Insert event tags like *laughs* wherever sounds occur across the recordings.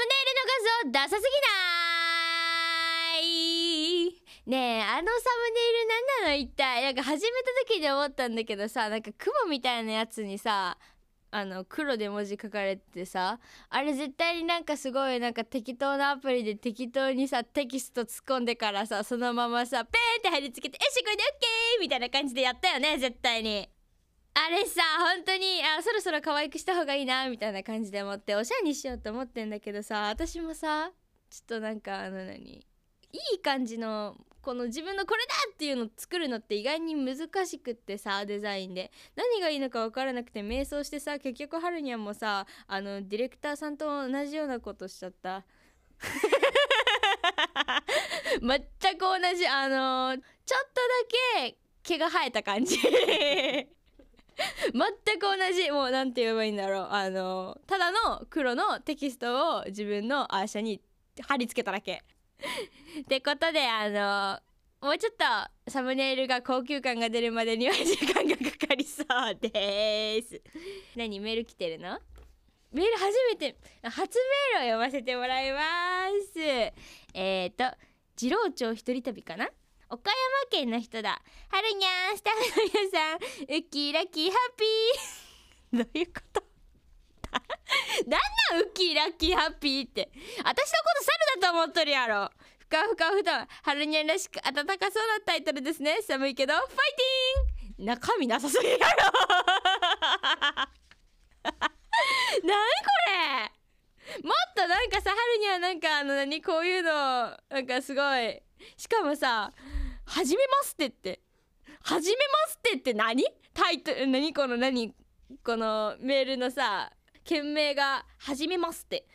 ムネイルの画像ダサすぎないねえあのサムネイル何なの一体なんか始めた時に思ったんだけどさなんか雲みたいなやつにさあの黒で文字書かれてさあれ絶対になんかすごいなんか適当なアプリで適当にさテキスト突っ込んでからさそのままさペーって貼り付けて「よしこれで OK!」みたいな感じでやったよね絶対に。あれさ本当にあそろそろ可愛くした方がいいなみたいな感じで思っておしゃれにしようと思ってんだけどさ私もさちょっとなんかあの何いい感じのこの自分のこれだっていうのを作るのって意外に難しくってさデザインで。何がいいのか分からなくて迷走してさ結局ハルニャンもさあのディレクターさんと同じようなことしちゃった。*laughs* 全く同じあのちょっとだけ毛が生えた感じ *laughs* 全く同じもう何て言えばいいんだろう。あのただの黒のテキストを自分のアーシャに貼り付けただけ。*laughs* ってことであのもうちょっとサムネイルが高級感が出るまでには時間がかかりそうです。*laughs* 何メール来てるの？メール初めて初メールを読ませてもらいます。えっ、ー、と次郎町一人旅かな？岡山県の人だ。はるにゃんスタッフの皆さん。ウッキーラッキーハッピー。*laughs* どういうこと？*laughs* なんなんウッキーラッキーハッピーって？私のこと猿だと思っとるやろ。ふかふかふとはるにゃんらしく暖かそうなタイトルですね。寒いけどファイティン中身なさすぎやろ。*laughs* なにこれ？もっとなんかさ春にはなんかあの何？こういうのなんかすごい。しかもさ「はじめますって」って「はじめますって」って何？タイトル何この何？このメールのさ件名が「はじめますって」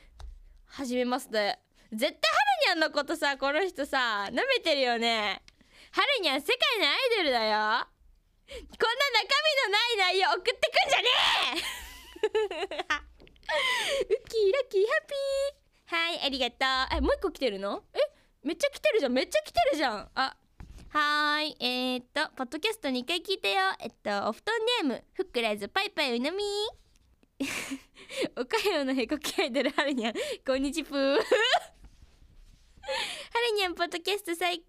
「はじめますって」絶対はるにゃんのことさこの人さ舐めてるよね。はるにゃん世界のアイドルだよ。こんな中身のない内容送ってくんじゃねえ！ウッキーラッキーハッピー。はいありがとう。えもう一個来てるの？え？めっちゃ来てるじゃんめっちゃ来てるじゃん。あはいえー、っとポッドキャスト2回聞いたよ。えっとお布団ネーム。ふっくらずパイパイうなみ。*laughs* 岡山のへこきアイドルはるにゃん。こんにちぷはるにゃんポッドキャスト最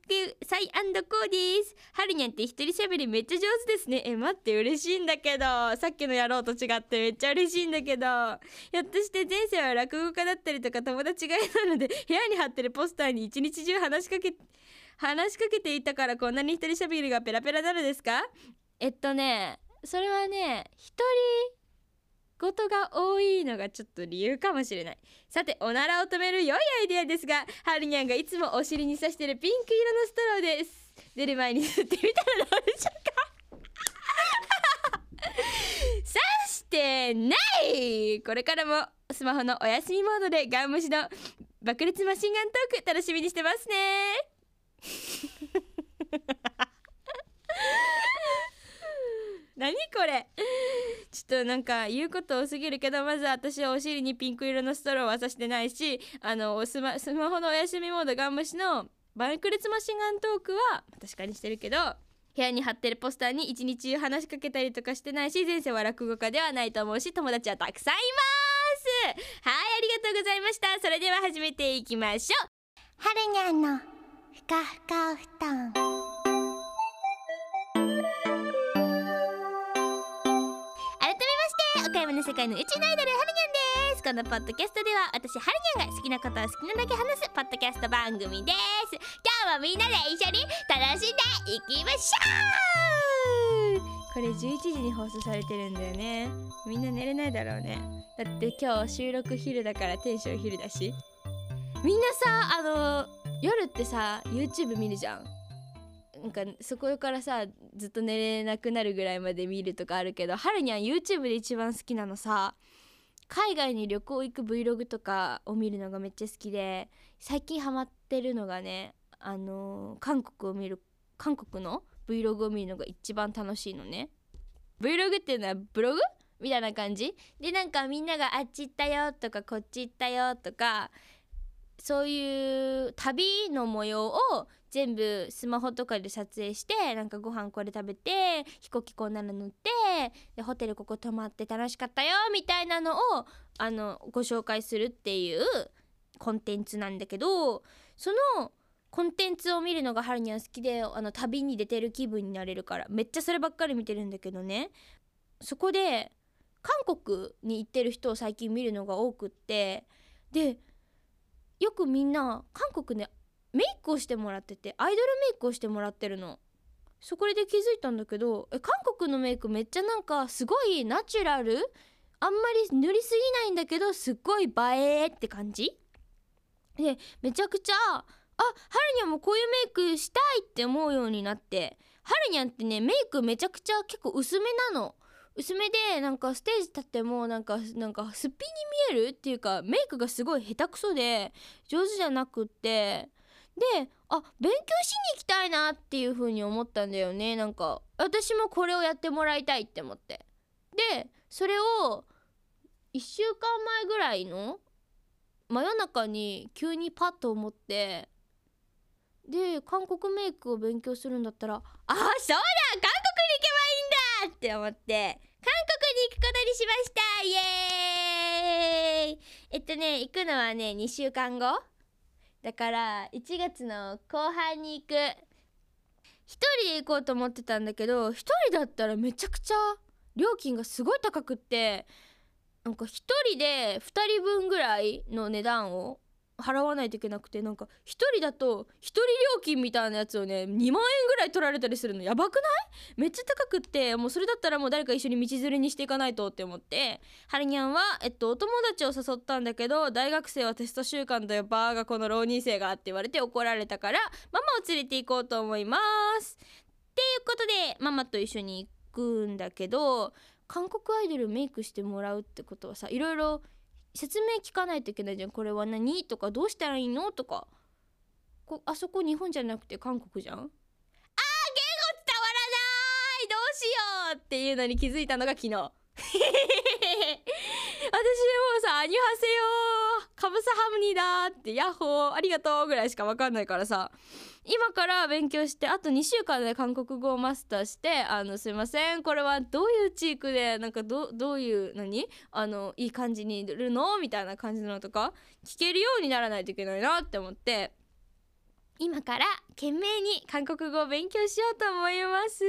最アンドコーですはるにゃんって一人喋りめっちゃ上手ですね。え待って嬉しいんだけど。さっきのやろうと違ってめっちゃ嬉しいんだけど。ひょっとして前世は落語家だったりとか友達がいなので部屋に貼ってるポスターに一日中話しかけて話しかけていたからこんなに一人喋りがペラペラなのですか？えっとねそれはね一人ことが多いのがちょっと理由かもしれない。さておならを止める良いアイデアですがはるにゃんがいつもお尻に刺してるピンク色のストローです。出る前に吸ってみたらどうでしょうか？刺してない！これからもスマホのお休みモードでガン無視の爆裂マシンガントーク楽しみにしてますね。*laughs* 何これ？ちょっとなんか言うこと多すぎるけどまず私はお尻にピンク色のストローは刺してないしあのスマスマホのお休みモードガン無視の爆裂マシンガントークは確かにしてるけど部屋に貼ってるポスターに一日中話しかけたりとかしてないし前世は落語家ではないと思うし友達はたくさんいます。はいありがとうございました。それでは始めていきましょう。はるにゃんのかふかお布団。改めまして岡山の世界の宇宙のアイドルはるにゃんです。このポッドキャストでは私はるにゃんが好きなことを好きなだけ話すポッドキャスト番組です。今日もみんなで一緒に楽しんでいきましょう。これ11時に放送されてるんだよね。みんな寝れないだろうね。だって今日収録昼だからテンション昼だし。みんなさあの夜ってさ YouTube 見るじゃん。なんかそこからさずっと寝れなくなるぐらいまで見るとかあるけどはるにゃん YouTube で一番好きなのさ海外に旅行行く Vlog とかを見るのがめっちゃ好きで最近ハマってるのがねあのー韓国を見る韓国の Vlog を見るのが一番楽しいのね。Vlog っていうのはブログ？みたいな感じ？でなんかみんながあっち行ったよとかこっち行ったよとかそういう旅の模様を全部スマホとかで撮影してなんかご飯これ食べて飛行機こんなの乗ってでホテルここ泊まって楽しかったよみたいなのをあのご紹介するっていうコンテンツなんだけどそのコンテンツを見るのがハルニャン好きであの旅に出てる気分になれるからめっちゃそればっかり見てるんだけどね。そこで韓国に行ってる人を最近見るのが多くってでよくみんな韓国でメイクをしてもらっててアイドルメイクをしてもらってるの。そこで気づいたんだけどえ韓国のメイクめっちゃなんかすごいナチュラル？あんまり塗りすぎないんだけどすっごい映えって感じ？でめちゃくちゃあハルニャンもこういうメイクしたいって思うようになって。ハルニャンってねメイクめちゃくちゃ結構薄めなの。薄めでなんかステージ立ってもなんかなんかすっぴんに見えるっていうかメイクがすごい下手くそで上手じゃなくってであ勉強しに行きたいなっていう風に思ったんだよねなんか。私もこれをやってもらいたいって思って。でそれを1週間前ぐらいの真夜中に急にパッと思って。で韓国メイクを勉強するんだったらあそうだ韓国に行けばって思って韓国に行くことにしました。イエーイ。えっとね行くのはね2週間後。だから1月の後半に行く。一人で行こうと思ってたんだけど一人だったらめちゃくちゃ料金がすごい高くってなんか一人で2人分ぐらいの値段を払わないといけなくてなんか1人だと1人料金みたいなやつをね2万円ぐらい取られたりするの。やばくない？めっちゃ高くってもうそれだったらもう誰か一緒に道連れにしていかないとって思って。ハリニャンは、えっと、お友達を誘ったんだけど大学生はテスト週間だよバーがこの浪人生がって言われて怒られたからママを連れて行こうと思います。っていうことでママと一緒に行くんだけど韓国アイドルメイクしてもらうってことはさいろいろ説明聞かないといけないじゃん。これは何？とかどうしたらいいの？とか。こあそこ日本じゃなくて韓国じゃん？あー言語伝わらない！どうしようっていうのに気づいたのが昨日。*laughs* 私もさ「アニュハセヨカブサハムニーだ」って「ヤッホーありがとう」ぐらいしか分かんないからさ。今から勉強してあと2週間で韓国語をマスターしてあのすいませんこれはどういうチークでなんかどどういう何？あのいい感じに塗るの？みたいな感じのとか聞けるようにならないといけないなって思って。今から懸命に韓国語を勉強しようと思います。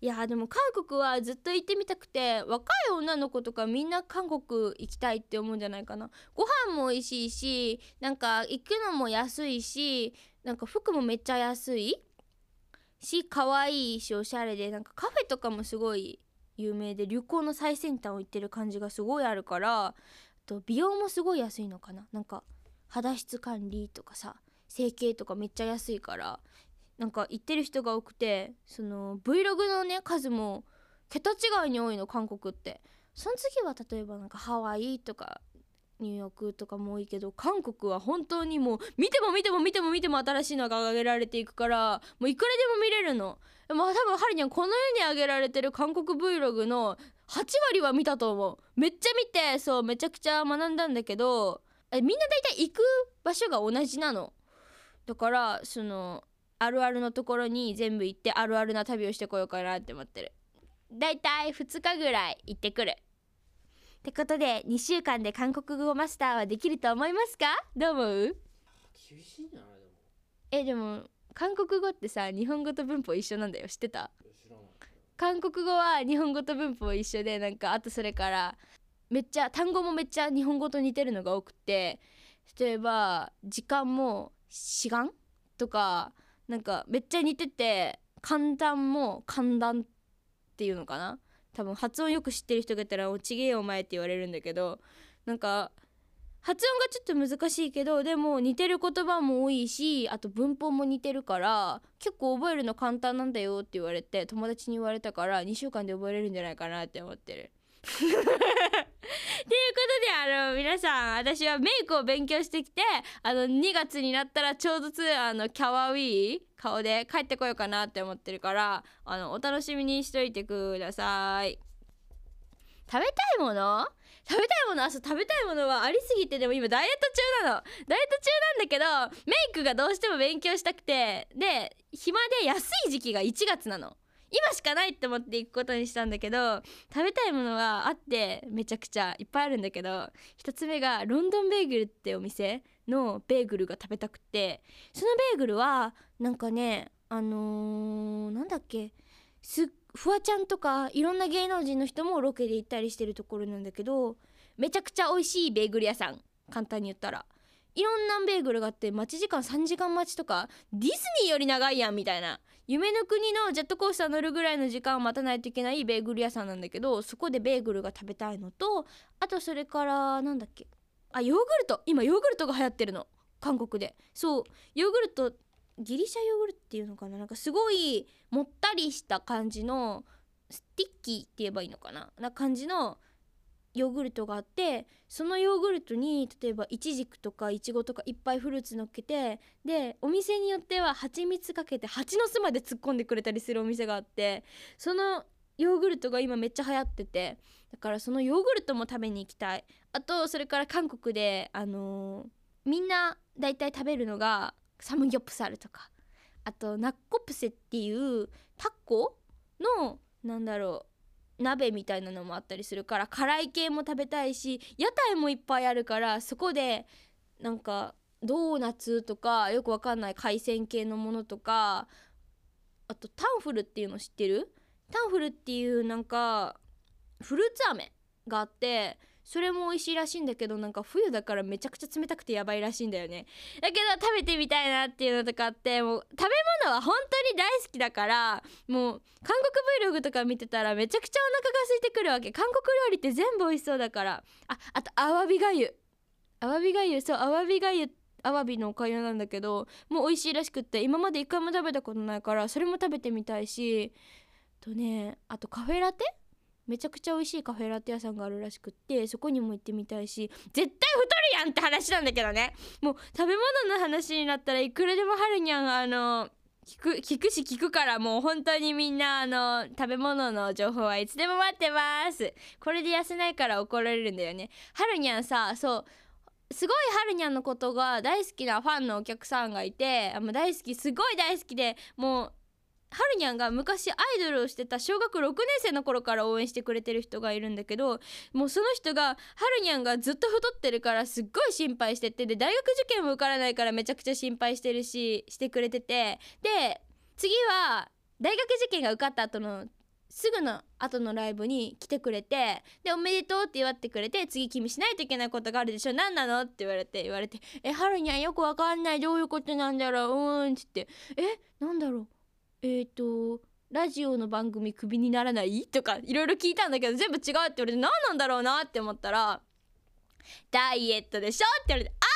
いやでも韓国はずっと行ってみたくて若い女の子とかみんな韓国行きたいって思うんじゃないかな。ご飯も美味しいしなんか行くのも安いしなんか服もめっちゃ安いし可愛いしおしゃれでなんかカフェとかもすごい有名で旅行の最先端を行ってる感じがすごいあるからあと美容もすごい安いのかな。なんか肌質管理とかさ整形とかめっちゃ安いからなんか行ってる人が多くてその Vlog のね数も桁違いに多いの韓国って。その次は例えばなんかハワイとかニューヨークとかも多いけど韓国は本当にもう見ても見ても見ても見ても新しいのが上げられていくからもういくらでも見れるの。まあ多分ハリニャンこの世に上げられてる韓国 Vlog の8割は見たと思う。めっちゃ見てそうめちゃくちゃ学んだんだけどみんな大体行く場所が同じなの。だからそのあるあるのところに全部行ってあるあるな旅をしてこようかなって思ってる。だいたい2日ぐらい行ってくる。ってことで2週間で韓国語マスターはできると思いますか？どう思う？厳しいんじゃない？でも。えでも韓国語ってさ日本語と文法一緒なんだよ。知ってた？韓国語は日本語と文法一緒でなんかあとそれからめっちゃ単語もめっちゃ日本語と似てるのが多くて例えば時間も時間？とかなんかめっちゃ似てて簡単も簡単っていうのかな？多分発音よく知ってる人がいたら「おちげえお前」って言われるんだけどなんか発音がちょっと難しいけどでも似てる言葉も多いしあと文法も似てるから結構覚えるの簡単なんだよって言われて友達に言われたから2週間で覚えれるんじゃないかなって思ってる。ということであの皆さん私はメイクを勉強してきてあの2月になったらちょうどつあのキャワウィー顔で帰ってこようかなって思ってるからあのお楽しみにしといてください。食べたいもの？食べたいものあそ食べたいものはありすぎてでも今ダイエット中なの。ダイエット中なんだけどメイクがどうしても勉強したくてで暇で安い時期が1月なの。今しかないって思って行くことにしたんだけど食べたいものがあってめちゃくちゃいっぱいあるんだけど一つ目がロンドンベーグルってお店のベーグルが食べたくてそのベーグルはなんかねあのー、なんだっけすフワちゃんとかいろんな芸能人の人もロケで行ったりしてるところなんだけどめちゃくちゃ美味しいベーグル屋さん簡単に言ったら。いろんなベーグルがあって待ち時間3時間待ちとかディズニーより長いやんみたいな。夢の国のジェットコースター乗るぐらいの時間を待たないといけないベーグル屋さんなんだけどそこでベーグルが食べたいのとあとそれからなんだっけ？あヨーグルト？今ヨーグルトが流行ってるの。韓国で。そう。ヨーグルトギリシャヨーグルトっていうのかな？なんかすごいもったりした感じの sticky って言えばいいのかな？な感じのヨーグルトがあってそのヨーグルトに例えばイチジクとかイチゴとかいっぱいフルーツ乗っけてでお店によっては蜂蜜かけて蜂の巣まで突っ込んでくれたりするお店があってそのヨーグルトが今めっちゃ流行っててだからそのヨーグルトも食べに行きたい。あとそれから韓国であのーみんな大体食べるのがサムギョプサルとか。あとナッコプセっていうタッコのなんだろう鍋みたいなのもあったりするから辛い系も食べたいし屋台もいっぱいあるからそこでなんかドーナツとかよくわかんない海鮮系のものとかあとタンフルっていうの知ってる？タンフルっていうなんかフルーツ飴があってそれも美味しいらしいんだけどなんか冬だからめちゃくちゃ冷たくてやばいらしいんだよね。だけど食べてみたいなっていうのとかあってもう食べ物は本当に大好きだからもう韓国 Vlog とか見てたらめちゃくちゃお腹が空いてくるわけ。韓国料理って全部美味しそうだから。ああとアワビがゆ。アワビがゆそうアワビがゆアワビのおかゆなんだけどもう美味しいらしくって今まで一回も食べたことないからそれも食べてみたいし。とねあとカフェラテ？めちゃくちゃ美味しいカフェラテ屋さんがあるらしくってそこにも行ってみたいし絶対太るやんって話なんだけどね。もう食べ物の話になったらいくらでもはるにゃんあの聞く聞くし聞くからもう本当にみんなあの食べ物の情報はいつでも待ってます。これで痩せないから怒られるんだよね。はるにゃんさそうすごいはるにゃんのことが大好きなファンのお客さんがいてあ大好きすごい大好きでもうはるにゃんが昔アイドルをしてた小学6年生の頃から応援してくれてる人がいるんだけどもうその人がはるにゃんがずっと太ってるからすっごい心配しててで大学受験も受からないからめちゃくちゃ心配してるししてくれててで次は大学受験が受かった後のすぐの後のライブに来てくれてで「おめでとう」って祝ってくれて「次君しないといけないことがあるでしょ何なの?」って言われて言われて「えはるにゃんよくわかんない。どういうことなんだろう？うん」っつって「えなんだろう？えっ、ー、とラジオの番組クビにならない？とかいろいろ聞いたんだけど全部違うって言われて何なんだろうなって思ったらダイエットでしょって言われてあー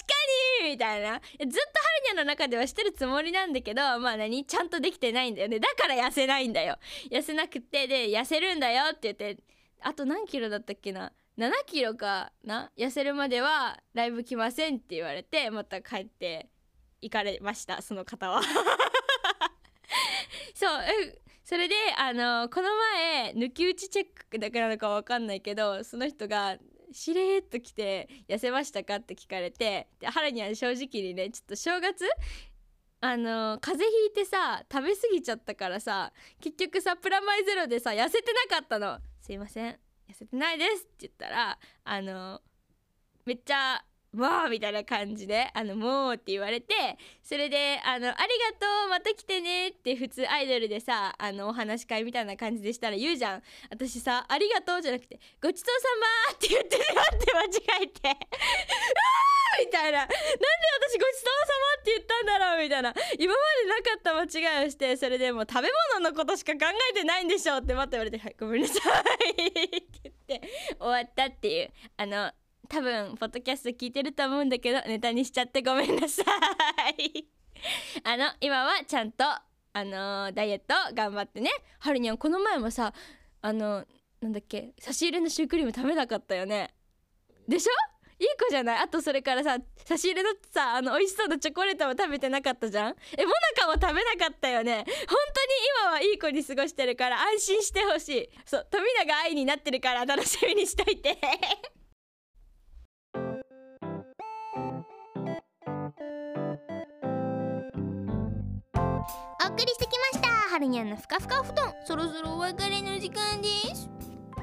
確かにみたいな。ずっとハルニャの中ではしてるつもりなんだけどまあ何？ちゃんとできてないんだよね。だから痩せないんだよ。痩せなくてで痩せるんだよって言ってあと何キロだったっけな？7キロかな？痩せるまではライブ来ませんって言われてまた帰って行かれましたその方は。*laughs* そうそれであのこの前抜き打ちチェックだからのか分かんないけどその人がしれーっと来て「痩せましたか?」って聞かれてで春には正直にねちょっと正月あの風邪ひいてさ食べ過ぎちゃったからさ結局さプラマイゼロでさ痩せてなかったの「すいません痩せてないです」って言ったらあのめっちゃわーみたいな感じで「あのもう」って言われてそれであの「ありがとうまた来てね」って普通アイドルでさあのお話し会みたいな感じでしたら言うじゃん。私さ「ありがとう」じゃなくて「ごちそうさま」って言ってしまって間違えて「うわー!」みたいななんで私ごちそうさまって言ったんだろうみたいな。今までなかった間違いをしてそれでもう食べ物のことしか考えてないんでしょってまた言われて「はいごめんなさい」って言って終わったっていう。あの多分ポッドキャスト聞いてると思うんだけどネタにしちゃってごめんなさい。*laughs* あの今はちゃんとあのー、ダイエット頑張ってね。はるにゃんこの前もさあのなんだっけ差し入れのシュークリーム食べなかったよね。でしょ？いい子じゃない？あとそれからさ差し入れのさあの美味しそうなチョコレートも食べてなかったじゃん？えもなかも食べなかったよね。本当に今はいい子に過ごしてるから安心してほしい。そう富永愛になってるから楽しみにしといて。はるにゃんのふかふかお布団。そろそろお別れの時間です。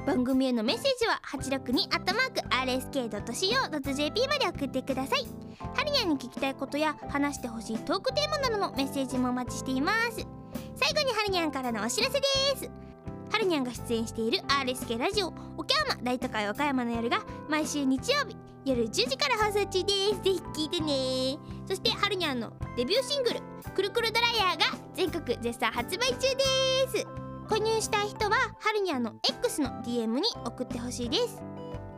番組へのメッセージは862アットマーク RSK.CO.JP まで送ってください。はるにゃんに聞きたいことや話してほしいトークテーマなどのメッセージもお待ちしています。最後にはるにゃんからのお知らせです。はるにゃんが出演している RSK ラジオ岡山大都会岡山の夜が毎週日曜日夜10時から放送中です。ぜひ聞いてね。そしてはるにゃんのデビューシングル「くるくるドライヤー」が全国絶賛発売中です。購入したい人ははるにゃんの X の DM に送ってほしいです。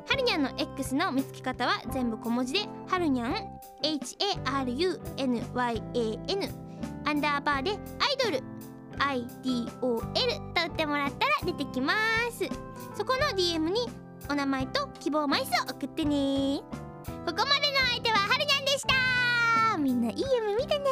はるにゃんの X の見つけ方は全部小文字ではるにゃん HARUNYAN アンダーバーでアイドル IDOL と打ってもらったら出てきます。そこの DM にお名前と希望枚数を送ってね。ここまでの相手ははるにゃんでした。みんないい夢見てね。